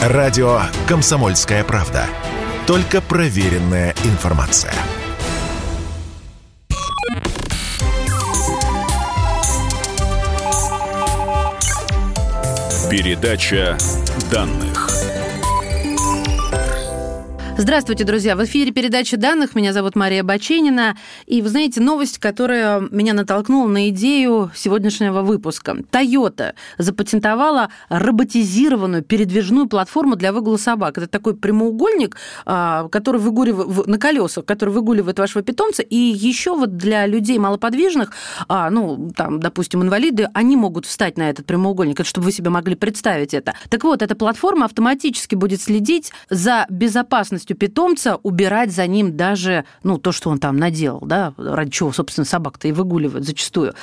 Радио «Комсомольская правда». Только проверенная информация. Передача данных. Здравствуйте, друзья. В эфире передача данных. Меня зовут Мария Баченина. И вы знаете, новость, которая меня натолкнула на идею сегодняшнего выпуска. Toyota запатентовала роботизированную передвижную платформу для выгула собак. Это такой прямоугольник, а, который выгуливает на колесах, который выгуливает вашего питомца. И еще вот для людей малоподвижных, а, ну, там, допустим, инвалиды, они могут встать на этот прямоугольник, чтобы вы себе могли представить это. Так вот, эта платформа автоматически будет следить за безопасностью полностью питомца, убирать за ним даже, ну, то, что он там наделал, да, ради чего, собственно, собак-то и выгуливают зачастую.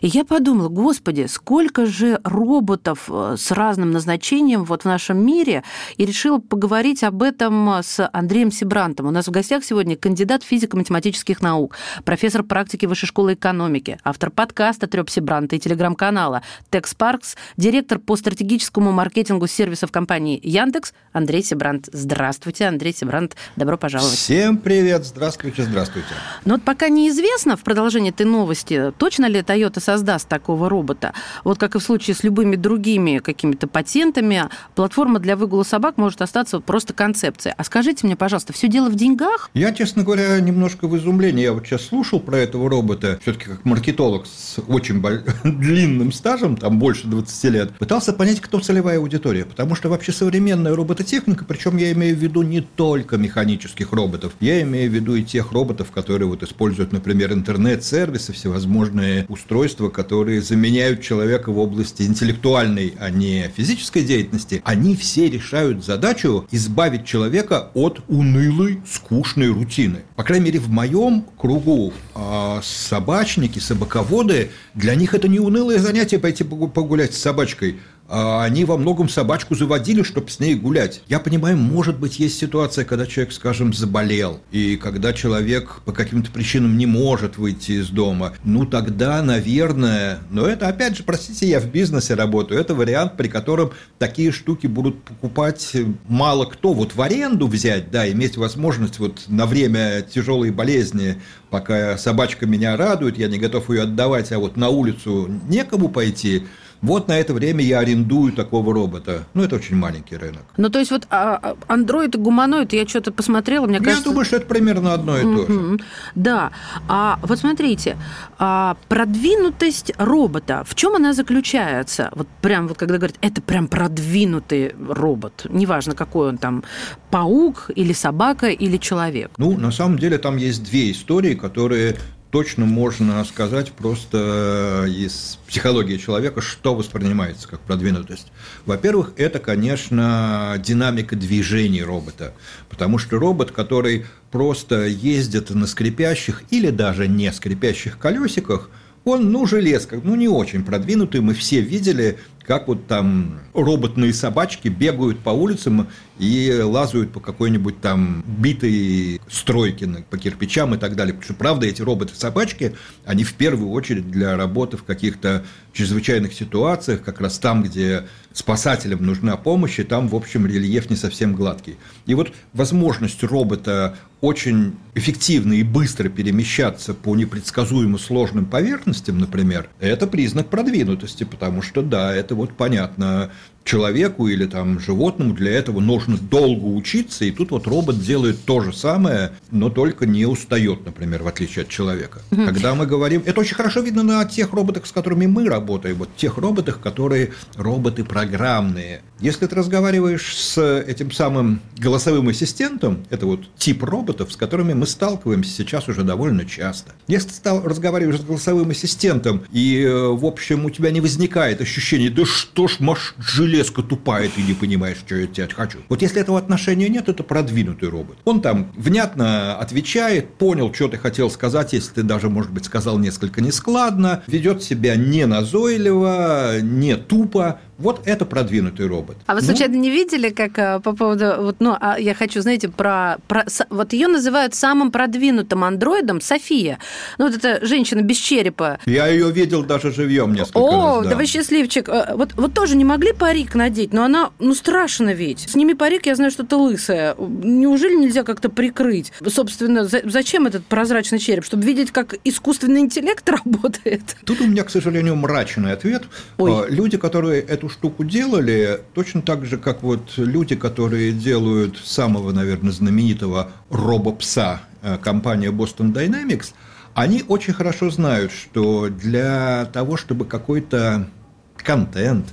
И я подумала, господи, сколько же роботов э, с разным назначением вот в нашем мире, и решила поговорить об этом с Андреем Сибрантом. У нас в гостях сегодня кандидат физико-математических наук, профессор практики Высшей школы экономики, автор подкаста Трёп Сибранта и телеграм-канала Текспаркс, директор по стратегическому маркетингу сервисов компании Яндекс Андрей Сибрант. Здравствуйте, Андрей Сибрант. Бранд, добро пожаловать. Всем привет, здравствуйте, здравствуйте. Но вот пока неизвестно в продолжении этой новости, точно ли Toyota создаст такого робота. Вот как и в случае с любыми другими какими-то патентами, платформа для выгула собак может остаться просто концепцией. А скажите мне, пожалуйста, все дело в деньгах? Я, честно говоря, немножко в изумлении. Я вот сейчас слушал про этого робота, все-таки как маркетолог с очень длинным стажем, там больше 20 лет, пытался понять, кто целевая аудитория. Потому что вообще современная робототехника, причем я имею в виду не только только механических роботов. Я имею в виду и тех роботов, которые вот используют, например, интернет-сервисы, всевозможные устройства, которые заменяют человека в области интеллектуальной, а не физической деятельности. Они все решают задачу избавить человека от унылой, скучной рутины. По крайней мере, в моем кругу а, собачники, собаководы, для них это не унылое занятие пойти погулять с собачкой – они во многом собачку заводили, чтобы с ней гулять. Я понимаю, может быть, есть ситуация, когда человек, скажем, заболел, и когда человек по каким-то причинам не может выйти из дома. Ну, тогда, наверное, но это, опять же, простите, я в бизнесе работаю, это вариант, при котором такие штуки будут покупать мало кто. Вот в аренду взять, да, иметь возможность вот на время тяжелой болезни, пока собачка меня радует, я не готов ее отдавать, а вот на улицу некому пойти – вот на это время я арендую такого робота. Ну, это очень маленький рынок. Ну, то есть вот а, андроид и гуманоид, я что-то посмотрела, мне кажется... Я думаю, что это примерно одно и то же. Да. А вот смотрите, а продвинутость робота, в чем она заключается? Вот прям вот когда говорят, это прям продвинутый робот, неважно, какой он там, паук или собака или человек. Ну, на самом деле там есть две истории, которые точно можно сказать просто э, из психологии человека, что воспринимается как продвинутость. Во-первых, это, конечно, динамика движений робота, потому что робот, который просто ездит на скрипящих или даже не скрипящих колесиках, он, ну, желез, ну, не очень продвинутый. Мы все видели как вот там роботные собачки бегают по улицам и лазают по какой-нибудь там битой стройке по кирпичам и так далее. Потому что, правда, эти роботы-собачки, они в первую очередь для работы в каких-то чрезвычайных ситуациях, как раз там, где спасателям нужна помощь, и там, в общем, рельеф не совсем гладкий. И вот возможность робота очень эффективно и быстро перемещаться по непредсказуемо сложным поверхностям, например, это признак продвинутости, потому что, да, это вот понятно, человеку или там животному для этого нужно долго учиться, и тут вот робот делает то же самое, но только не устает, например, в отличие от человека. Угу. Когда мы говорим, это очень хорошо видно на тех роботах, с которыми мы работаем, вот тех роботах, которые роботы программные. Если ты разговариваешь с этим самым голосовым ассистентом, это вот тип роботов, с которыми мы сталкиваемся сейчас уже довольно часто. Если ты стал разговариваешь с голосовым ассистентом, и, э, в общем, у тебя не возникает ощущения, да что ж, маш, железо железка тупая, ты не понимаешь, что я тебя хочу. Вот если этого отношения нет, это продвинутый робот. Он там внятно отвечает, понял, что ты хотел сказать, если ты даже, может быть, сказал несколько нескладно, ведет себя не назойливо, не тупо, Вот это продвинутый робот. А вы Ну, случайно не видели, как а, по поводу вот, ну, а я хочу, знаете, про, про вот ее называют самым продвинутым андроидом София. Ну вот эта женщина без черепа. Я ее видел даже живьем несколько О, раз. да. вы счастливчик. Э, Вот, вот тоже не могли парик надеть, но она, ну, страшно ведь. Сними парик, я знаю, что ты лысая. Неужели нельзя как-то прикрыть? Собственно, за- зачем этот прозрачный череп? Чтобы видеть, как искусственный интеллект работает? Тут у меня, к сожалению, мрачный ответ. Ой. А, Люди, которые эту штуку делали, точно так же, как вот люди, которые делают самого, наверное, знаменитого робопса э, компания Boston Dynamics, они очень хорошо знают, что для того, чтобы какой-то контент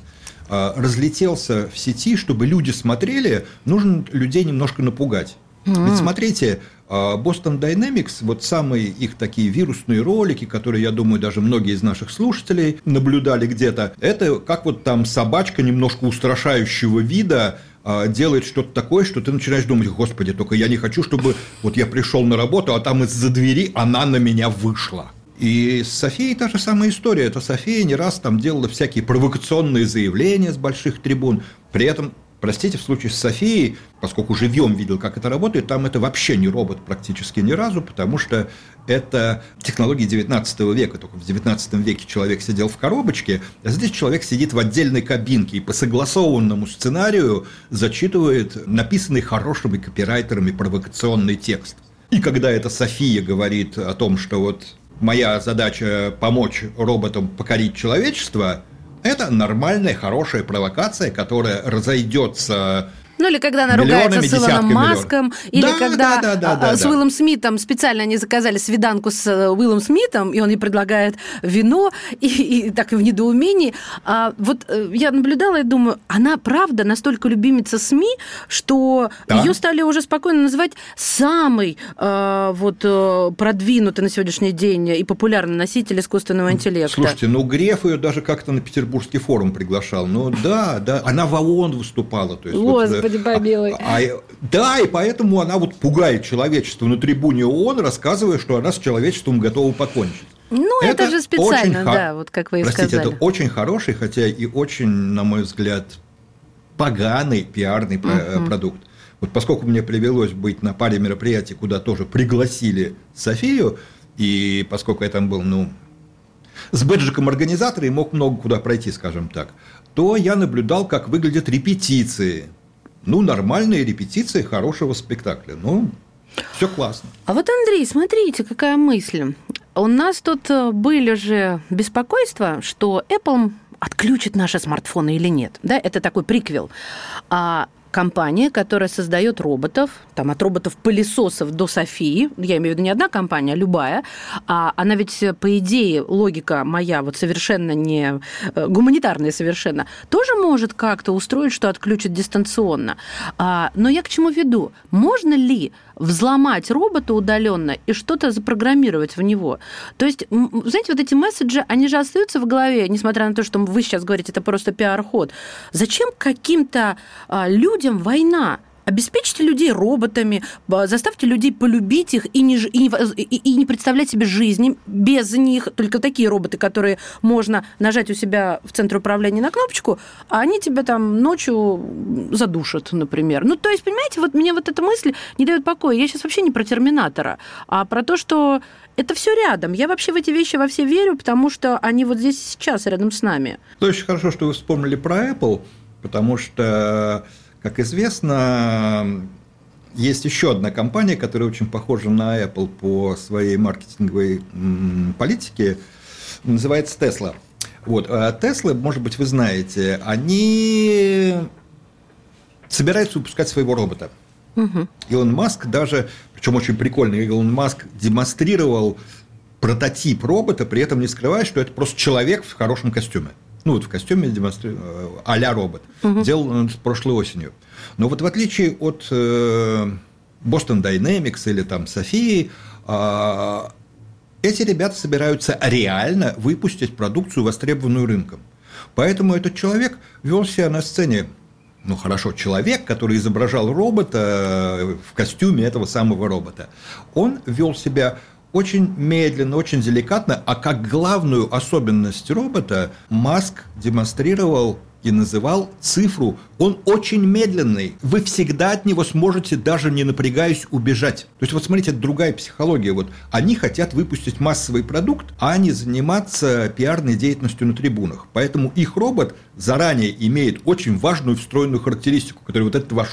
э, разлетелся в сети, чтобы люди смотрели, нужно людей немножко напугать. Ведь смотрите, Boston Dynamics, вот самые их такие вирусные ролики, которые, я думаю, даже многие из наших слушателей наблюдали где-то, это как вот там собачка немножко устрашающего вида э, делает что-то такое, что ты начинаешь думать, господи, только я не хочу, чтобы вот я пришел на работу, а там из-за двери она на меня вышла. И с Софией та же самая история. Это София не раз там делала всякие провокационные заявления с больших трибун. При этом, простите, в случае с Софией, поскольку живьем видел, как это работает, там это вообще не робот практически ни разу, потому что это технологии 19 века. Только в 19 веке человек сидел в коробочке, а здесь человек сидит в отдельной кабинке и по согласованному сценарию зачитывает написанный хорошими копирайтерами провокационный текст. И когда эта София говорит о том, что вот моя задача помочь роботам покорить человечество, это нормальная, хорошая провокация, которая разойдется Ну, или когда она Миллионами, ругается с Илоном Маском, или Да, когда да, да, да, а, да, с да. Уиллом Смитом специально они заказали свиданку с э, Уиллом Смитом, и он ей предлагает вино, и, и так и в недоумении. А вот э, я наблюдала и думаю, она правда настолько любимица СМИ, что Да. ее стали уже спокойно называть самый э, вот э, продвинутый на сегодняшний день и популярный носитель искусственного интеллекта. Слушайте, ну Греф ее даже как-то на Петербургский форум приглашал. Ну да, да, она в ООН выступала. То есть, вот, Э, помилуй. а- а- да, и поэтому она вот пугает человечество на трибуне ООН, рассказывая, что она с человечеством готова покончить. Ну, это, Это же специально, очень да, вот как вы и Простите, сказали. это очень хороший, хотя и очень, на мой взгляд, поганый пиарный э, продукт. Вот поскольку мне привелось быть на паре мероприятий, куда тоже пригласили Софию, и поскольку я там был, ну, с бэджиком организатора и мог много куда пройти, скажем так, то я наблюдал, как выглядят репетиции. Ну, нормальные репетиции хорошего спектакля. Ну, все классно. А вот, Андрей, смотрите, какая мысль. У нас тут э, были же беспокойства, что Apple отключит наши смартфоны или нет. Да, это такой приквел. А компания, которая создает роботов, там от роботов-пылесосов до Софии, я имею в виду не одна компания, а любая, а она ведь, по идее, логика моя вот совершенно не э, гуманитарная совершенно, тоже может как-то устроить, что отключит дистанционно. А, но я к чему веду? Можно ли взломать робота удаленно и что-то запрограммировать в него. То есть, знаете, вот эти месседжи, они же остаются в голове, несмотря на то, что вы сейчас говорите, это просто пиар-ход. Зачем каким-то а, людям война? Обеспечьте людей роботами, заставьте людей полюбить их и не, и, и- и не представлять себе жизни без них. Только такие роботы, которые можно нажать у себя в центре управления на кнопочку, а они тебя там ночью задушат, например. Ну, то есть, понимаете, вот мне вот эта мысль не дает покоя. Я сейчас вообще не про Терминатора, а про то, что это все рядом. Я вообще в эти вещи во все верю, потому что они вот здесь сейчас рядом с нами. Ну, очень хорошо, что вы вспомнили про Apple, потому что, как известно, есть еще одна компания, которая очень похожа на Apple по своей маркетинговой политике, называется Tesla. Вот, а Tesla, может быть, вы знаете, они собираются выпускать своего робота. Илон Маск даже, причем очень прикольно, Илон Маск демонстрировал прототип робота, при этом не скрывая, что это просто человек в хорошем костюме. Ну, вот в костюме демонстри... э, а-ля робот. Делал он прошлой осенью. Но вот в отличие от э, Boston Dynamics или там Софии, а, эти ребята собираются реально выпустить продукцию, востребованную рынком. Поэтому этот человек вел себя на сцене ну хорошо, человек, который изображал робота э, в костюме этого самого робота, он вел себя очень медленно, очень деликатно, а как главную особенность робота Маск демонстрировал и называл цифру. Он очень медленный. Вы всегда от него сможете, даже не напрягаясь, убежать. То есть, вот смотрите, это другая психология. Вот они хотят выпустить массовый продукт, а не заниматься пиарной деятельностью на трибунах. Поэтому их робот заранее имеет очень важную встроенную характеристику, которая вот этот ваш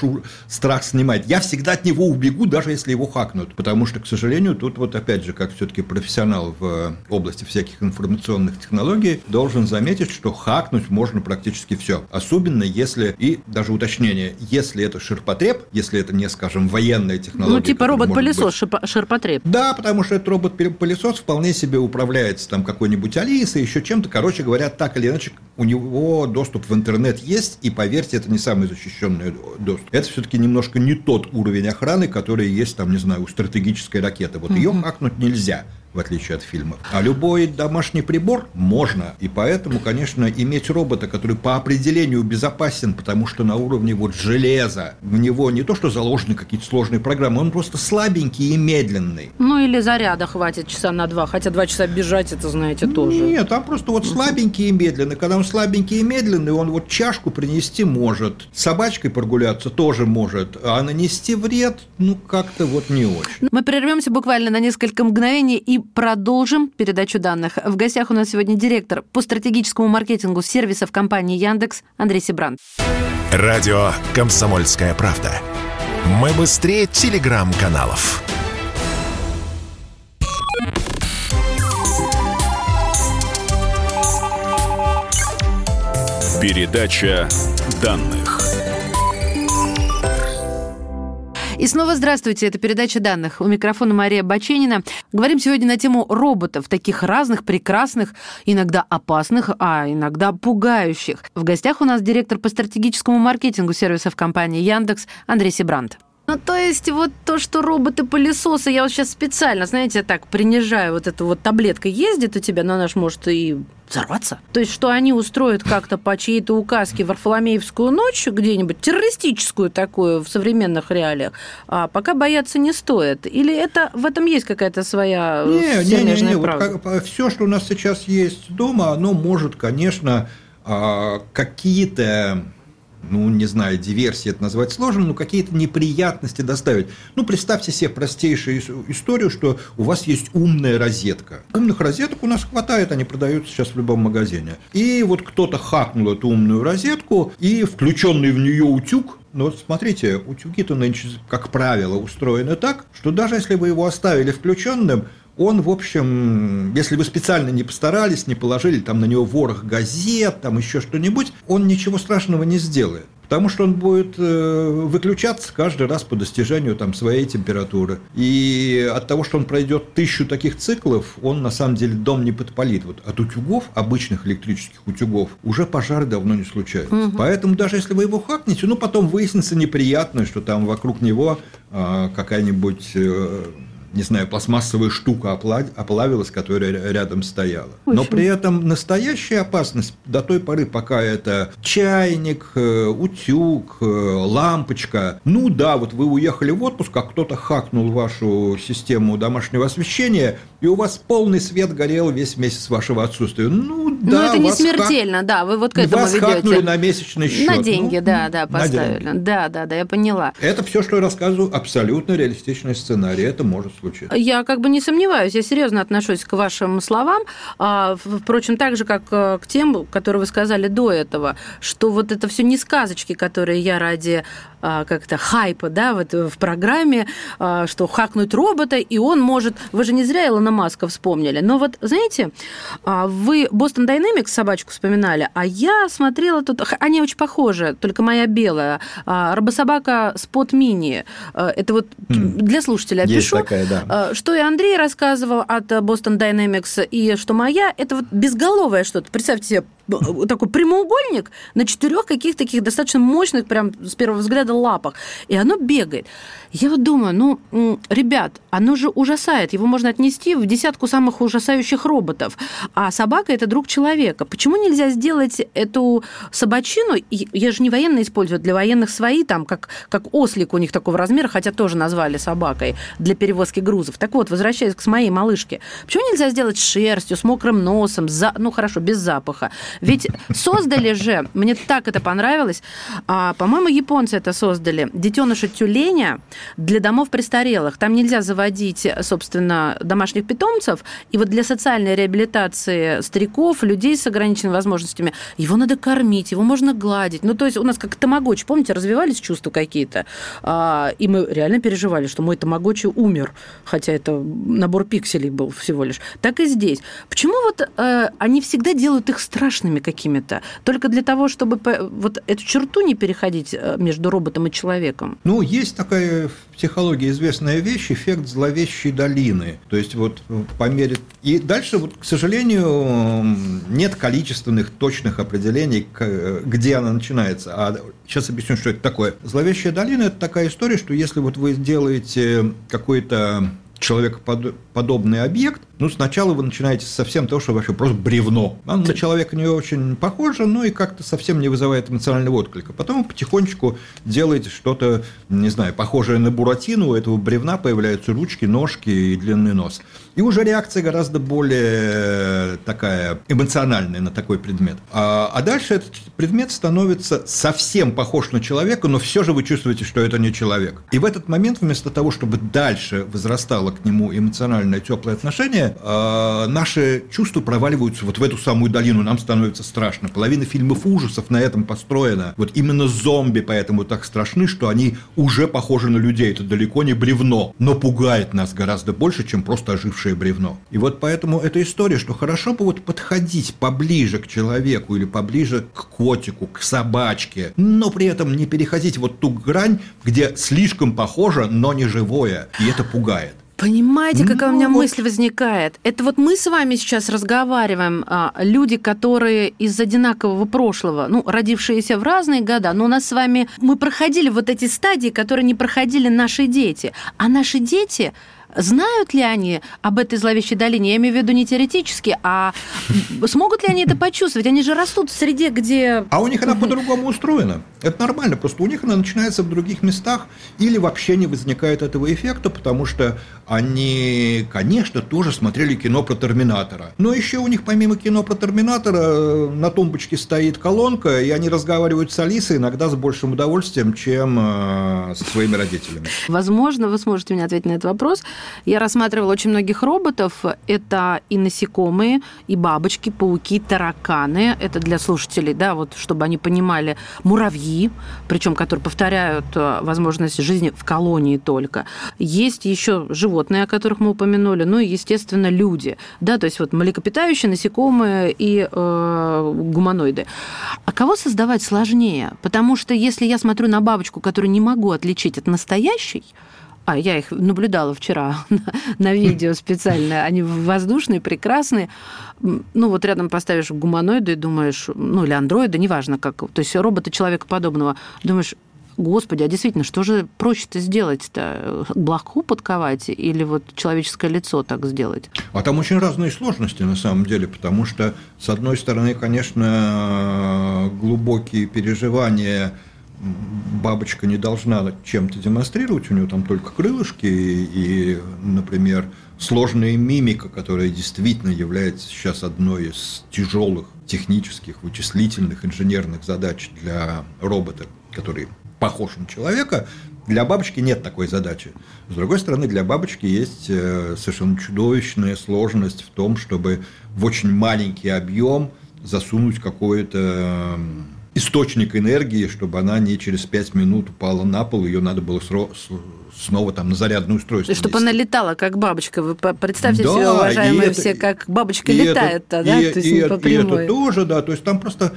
страх снимает. Я всегда от него убегу, даже если его хакнут. Потому что, к сожалению, тут вот опять же, как все-таки профессионал в области всяких информационных технологий, должен заметить, что хакнуть можно практически все. Особенно если, и даже уточнение, если это ширпотреб, если это не, скажем, военная технология. Ну, типа робот-пылесос, ширпотреб. Да, потому что этот робот-пылесос вполне себе управляется там какой-нибудь Алисой, еще чем-то. Короче говоря, так или иначе, у него доступ в интернет есть, и поверьте, это не самый защищенный доступ. Это все-таки немножко не тот уровень охраны, который есть там, не знаю, у стратегической ракеты. Вот ее хакнуть нельзя в отличие от фильмов. А любой домашний прибор можно. И поэтому, конечно, иметь робота, который по определению безопасен, потому что на уровне вот железа, в него не то, что заложены какие-то сложные программы, он просто слабенький и медленный. Ну или заряда хватит часа на два, хотя два часа бежать, это, знаете, тоже. Нет, там просто вот слабенький и медленный. Когда он слабенький и медленный, он вот чашку принести может, собачкой прогуляться тоже может, а нанести вред, ну, как-то вот не очень. Мы прервемся буквально на несколько мгновений и продолжим передачу данных. В гостях у нас сегодня директор по стратегическому маркетингу сервисов компании Яндекс Андрей Сибран. Радио «Комсомольская правда». Мы быстрее телеграм-каналов. Передача данных. И снова здравствуйте, это передача данных. У микрофона Мария Баченина. Говорим сегодня на тему роботов, таких разных, прекрасных, иногда опасных, а иногда пугающих. В гостях у нас директор по стратегическому маркетингу сервисов компании Яндекс Андрей Сибрант. Ну, то есть вот то, что роботы-пылесосы, я вот сейчас специально, знаете, так принижаю, вот эту вот таблетка ездит у тебя, но она же может и взорваться. То есть, что они устроят как-то по чьей-то указке Варфоломеевскую ночь где-нибудь, террористическую такую в современных реалиях, а пока бояться не стоит. Или это в этом есть какая-то своя не, не, не, не. Вот как, все, что у нас сейчас есть дома, оно может, конечно, а, какие-то ну, не знаю, диверсии это назвать сложно, но какие-то неприятности доставить. Ну, представьте себе простейшую историю, что у вас есть умная розетка. Умных розеток у нас хватает, они продаются сейчас в любом магазине. И вот кто-то хакнул эту умную розетку, и включенный в нее утюг но вот смотрите, утюги-то нынче, как правило, устроены так, что даже если вы его оставили включенным, он, в общем, если вы специально не постарались, не положили там на него ворох газет, там еще что-нибудь, он ничего страшного не сделает. Потому что он будет э, выключаться каждый раз по достижению там, своей температуры. И от того, что он пройдет тысячу таких циклов, он на самом деле дом не подпалит. Вот от утюгов, обычных электрических утюгов, уже пожары давно не случаются. Угу. Поэтому даже если вы его хакнете, ну потом выяснится неприятно, что там вокруг него э, какая-нибудь... Не знаю, пластмассовая штука оплавилась, которая рядом стояла. Очень. Но при этом настоящая опасность до той поры, пока это чайник, э, утюг, э, лампочка. Ну да, вот вы уехали в отпуск, а кто-то хакнул вашу систему домашнего освещения, и у вас полный свет горел весь месяц вашего отсутствия. Ну да, Но это не смертельно, хак... да, вы вот к этому вас ведете. хакнули на месячный счет. На деньги, ну, да, да, поставили. Да, да, да, я поняла. Это все, что я рассказываю, абсолютно реалистичный сценарий. Это может случиться. Я как бы не сомневаюсь, я серьезно отношусь к вашим словам. А, впрочем, так же, как э, к тем, которые вы сказали до этого, что вот это все не сказочки, которые я ради как-то хайпа, да, вот в программе, а, что хакнуть робота, и он может... Вы же не зря Илона Маска вспомнили. Но вот, знаете, а, вы Boston Dynamics собачку вспоминали, а я смотрела тут... Они очень похожи, только моя белая. Робособака Spot Mini. Это вот mm. для слушателя Есть опишу. Такая, да. Что и Андрей рассказывал от Boston Dynamics, и что моя, это вот безголовое что-то. Представьте себе, такой прямоугольник на четырех каких-то таких достаточно мощных, прям с первого взгляда, лапах. И оно бегает. Я вот думаю, ну, ребят, оно же ужасает. Его можно отнести в десятку самых ужасающих роботов. А собака – это друг человека. Почему нельзя сделать эту собачину, я же не военные использую, для военных свои, там, как, как ослик у них такого размера, хотя тоже назвали собакой для перевозки грузов. Так вот, возвращаясь к моей малышке, почему нельзя сделать с шерстью, с мокрым носом, за... ну хорошо, без запаха? Ведь создали же, мне так это понравилось, а, по-моему, японцы это создали, детеныша тюленя для домов престарелых. Там нельзя заводить, собственно, домашних питомцев, и вот для социальной реабилитации стариков, людей с ограниченными возможностями, его надо кормить, его можно гладить. Ну, то есть у нас как тамагочи, помните, развивались чувства какие-то, а, и мы реально переживали, что мой тамагочи умер, хотя это набор пикселей был всего лишь. Так и здесь. Почему вот э, они всегда делают их страшными какими-то? Только для того, чтобы вот эту черту не переходить э, между роботом и человеком? Ну, есть такая в психологии известная вещь, эффект зловещей долины. То есть вот по мере... И дальше, вот, к сожалению, нет количественных точных определений, где она начинается. А сейчас объясню, что это такое. Зловещая долина – это такая история, что если вот вы делаете какой-то человекоподобный объект, ну, сначала вы начинаете совсем того, что вообще просто бревно. Оно на человека не очень похоже, но и как-то совсем не вызывает эмоционального отклика. Потом вы потихонечку делаете что-то, не знаю, похожее на буратину, у этого бревна появляются ручки, ножки и длинный нос. И уже реакция гораздо более такая эмоциональная на такой предмет. А, а дальше этот предмет становится совсем похож на человека, но все же вы чувствуете, что это не человек. И в этот момент, вместо того, чтобы дальше возрастало к нему эмоциональное теплое отношение, э, наши чувства проваливаются вот в эту самую долину, нам становится страшно. Половина фильмов ужасов на этом построена. Вот именно зомби поэтому так страшны, что они уже похожи на людей. Это далеко не бревно, но пугает нас гораздо больше, чем просто ожившее бревно. И вот поэтому эта история, что хорошо бы вот подходить поближе к человеку или поближе к котику, к собачке, но при этом не переходить вот ту грань, где слишком похоже, но не живое, и это пугает. Понимаете, какая ну, у меня вот... мысль возникает? Это вот мы с вами сейчас разговариваем, а, люди, которые из одинакового прошлого, ну, родившиеся в разные года, но у нас с вами, мы проходили вот эти стадии, которые не проходили наши дети. А наши дети Знают ли они об этой зловещей долине? Я имею в виду не теоретически, а смогут ли они это почувствовать? Они же растут в среде, где... А у них она по-другому устроена. Это нормально, просто у них она начинается в других местах или вообще не возникает этого эффекта, потому что они, конечно, тоже смотрели кино про Терминатора. Но еще у них помимо кино про Терминатора на тумбочке стоит колонка, и они разговаривают с Алисой иногда с большим удовольствием, чем э, со своими родителями. Возможно, вы сможете мне ответить на этот вопрос. Я рассматривала очень многих роботов. Это и насекомые, и бабочки, пауки, тараканы. Это для слушателей, да, вот чтобы они понимали. Муравьи, причем которые повторяют э, возможность жизни в колонии только. Есть еще животные, о которых мы упомянули, ну и, естественно, люди. Да, то есть вот млекопитающие, насекомые и э, гуманоиды. А кого создавать сложнее? Потому что если я смотрю на бабочку, которую не могу отличить от настоящей, а я их наблюдала вчера на, видео специально. Они воздушные, прекрасные. Ну, вот рядом поставишь гуманоида и думаешь, ну, или андроида, неважно как, то есть робота человека подобного, думаешь, Господи, а действительно, что же проще-то сделать-то? Блоху подковать или вот человеческое лицо так сделать? А там очень разные сложности на самом деле, потому что, с одной стороны, конечно, глубокие переживания – бабочка не должна чем-то демонстрировать, у нее там только крылышки и, например, сложная мимика, которая действительно является сейчас одной из тяжелых технических, вычислительных, инженерных задач для робота, который похож на человека, для бабочки нет такой задачи. С другой стороны, для бабочки есть э, совершенно чудовищная сложность в том, чтобы в очень маленький объем засунуть какое-то источник энергии, чтобы она не через 5 минут упала на пол, ее надо было снова там на зарядное устройство. Чтобы нести. она летала, как бабочка. Вы представьте да, себе, уважаемые это, все, как бабочка летает, это, да? И, то есть и, по и это тоже, да. То есть там просто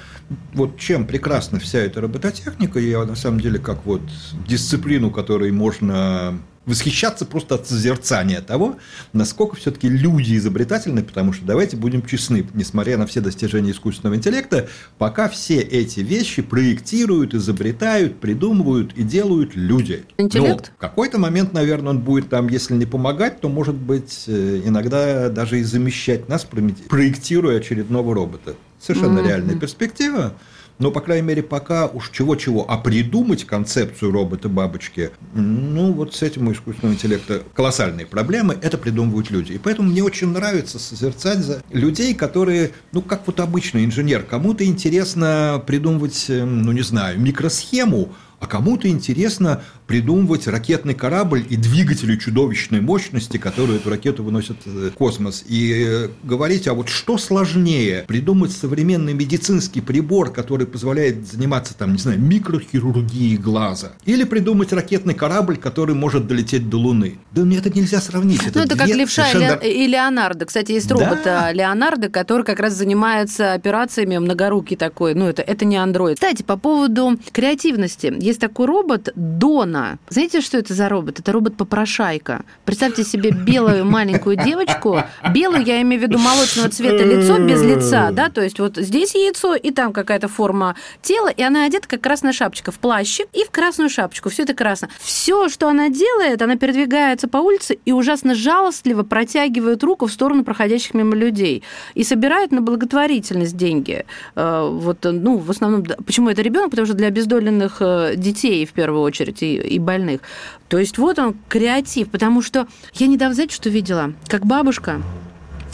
вот чем прекрасна вся эта робототехника, я на самом деле как вот дисциплину, которой можно восхищаться просто от созерцания того, насколько все-таки люди изобретательны, потому что давайте будем честны, несмотря на все достижения искусственного интеллекта, пока все эти вещи проектируют, изобретают, придумывают и делают люди. Интеллект? Но в какой-то момент, наверное, он будет там, если не помогать, то, может быть, э, иногда даже и замещать нас, проектируя очередного робота. Совершенно mm-hmm. реальная перспектива. Но, по крайней мере, пока уж чего-чего, а придумать концепцию робота-бабочки, ну, вот с этим у искусственного интеллекта колоссальные проблемы, это придумывают люди. И поэтому мне очень нравится созерцать за людей, которые, ну, как вот обычный инженер, кому-то интересно придумывать, эм, ну, не знаю, микросхему, а кому-то интересно придумывать ракетный корабль и двигатели чудовищной мощности, которые эту ракету выносят в космос. И э, говорить, а вот что сложнее, придумать современный медицинский прибор, который позволяет заниматься, там, не знаю, микрохирургией глаза, или придумать ракетный корабль, который может долететь до Луны. Да мне это нельзя сравнить. Это ну, это как Левша совершенно... и Леонардо. Кстати, есть робот да. Леонардо, который как раз занимается операциями многорукий такой. Ну, это, это не андроид. Кстати, по поводу креативности. Есть такой робот Дон Луна. Знаете, что это за робот? Это робот-попрошайка. Представьте себе белую маленькую девочку. Белую, я имею в виду молочного цвета лицо без лица, да, то есть вот здесь яйцо, и там какая-то форма тела, и она одета как красная шапочка в плащик и в красную шапочку. Все это красно. Все, что она делает, она передвигается по улице и ужасно жалостливо протягивает руку в сторону проходящих мимо людей и собирает на благотворительность деньги. Э, вот, ну, в основном, почему это ребенок? Потому что для обездоленных э, детей в первую очередь и и больных. То есть вот он креатив, потому что я недавно, знаете, что видела? Как бабушка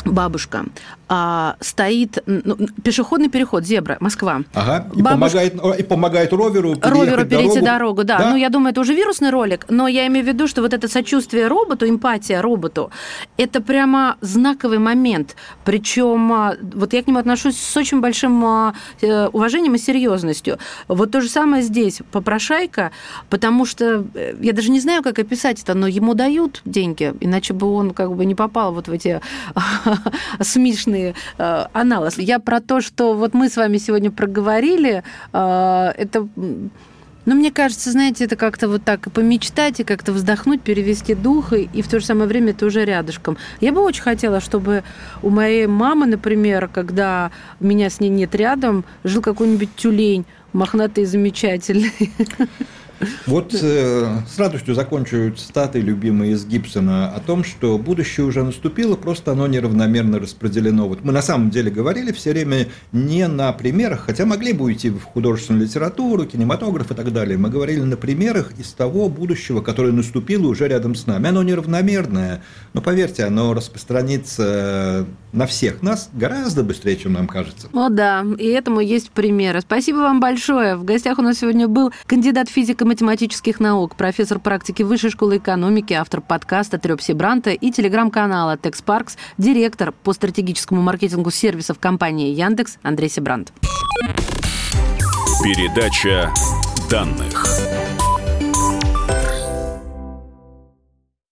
бабушка а, стоит ну, пешеходный переход, зебра, Москва. Ага, и, Бабуш... помогает, и помогает роверу Роверу перейти дорогу, дорогу да. да. Ну, я думаю, это уже вирусный ролик, но я имею в виду, что вот это сочувствие роботу, эмпатия роботу, это прямо знаковый момент. Причем а, вот я к нему отношусь с очень большим а, э, уважением и серьезностью. Вот то же самое здесь, попрошайка, потому что э, я даже не знаю, как описать это, но ему дают деньги, иначе бы он как бы не попал вот в эти смешные э, анализы. Я про то, что вот мы с вами сегодня проговорили, э, это... Ну, мне кажется, знаете, это как-то вот так и помечтать, и как-то вздохнуть, перевести дух, и, и в то же самое время это уже рядышком. Я бы очень хотела, чтобы у моей мамы, например, когда меня с ней нет рядом, жил какой-нибудь тюлень, мохнатый и замечательный. Вот э, с радостью закончу цитаты, любимые из Гибсона, о том, что будущее уже наступило, просто оно неравномерно распределено. Вот мы на самом деле говорили все время не на примерах, хотя могли бы уйти в художественную литературу, кинематограф и так далее. Мы говорили на примерах из того будущего, которое наступило уже рядом с нами. Оно неравномерное, но поверьте, оно распространится на всех нас гораздо быстрее, чем нам кажется. О да, и этому есть примеры. Спасибо вам большое. В гостях у нас сегодня был кандидат физико математических наук, профессор практики Высшей школы экономики, автор подкаста Трепси Бранта и телеграм-канала Текспаркс, директор по стратегическому маркетингу сервисов компании Яндекс Андрей Себрант. Передача данных.